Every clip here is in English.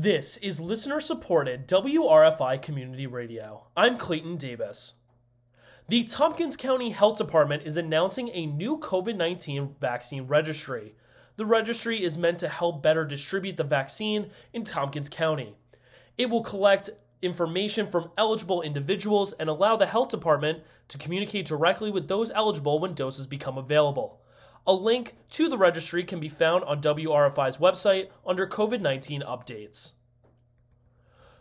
This is listener supported WRFI Community Radio. I'm Clayton Davis. The Tompkins County Health Department is announcing a new COVID 19 vaccine registry. The registry is meant to help better distribute the vaccine in Tompkins County. It will collect information from eligible individuals and allow the health department to communicate directly with those eligible when doses become available. A link to the registry can be found on WRFI's website under COVID 19 updates.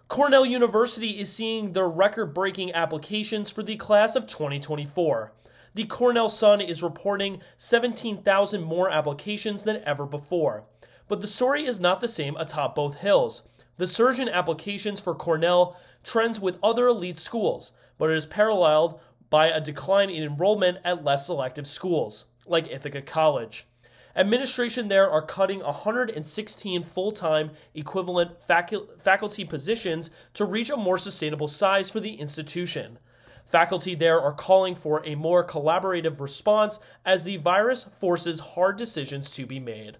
Cornell University is seeing their record breaking applications for the class of 2024. The Cornell Sun is reporting 17,000 more applications than ever before. But the story is not the same atop both hills. The surge in applications for Cornell trends with other elite schools, but it is paralleled by a decline in enrollment at less selective schools like Ithaca College. Administration there are cutting 116 full time equivalent facu- faculty positions to reach a more sustainable size for the institution. Faculty there are calling for a more collaborative response as the virus forces hard decisions to be made.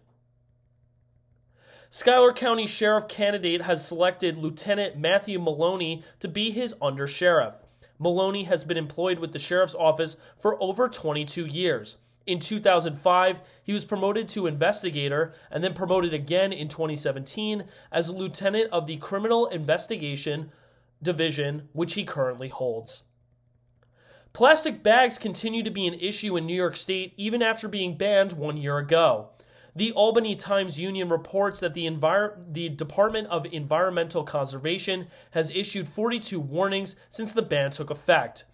Schuyler County Sheriff candidate has selected Lieutenant Matthew Maloney to be his under sheriff. Maloney has been employed with the sheriff's office for over 22 years. In 2005, he was promoted to investigator and then promoted again in 2017 as lieutenant of the Criminal Investigation Division, which he currently holds. Plastic bags continue to be an issue in New York State even after being banned one year ago. The Albany Times Union reports that the, Envir- the Department of Environmental Conservation has issued 42 warnings since the ban took effect.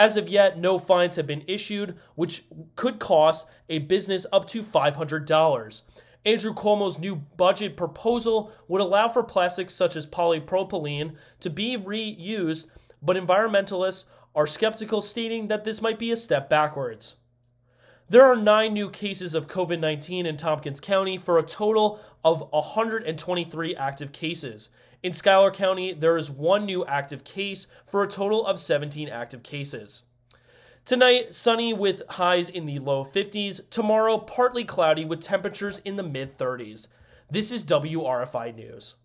As of yet, no fines have been issued, which could cost a business up to $500. Andrew Cuomo's new budget proposal would allow for plastics such as polypropylene to be reused, but environmentalists are skeptical, stating that this might be a step backwards. There are nine new cases of COVID 19 in Tompkins County for a total of 123 active cases. In Schuyler County, there is one new active case for a total of 17 active cases. Tonight, sunny with highs in the low 50s. Tomorrow, partly cloudy with temperatures in the mid 30s. This is WRFI News.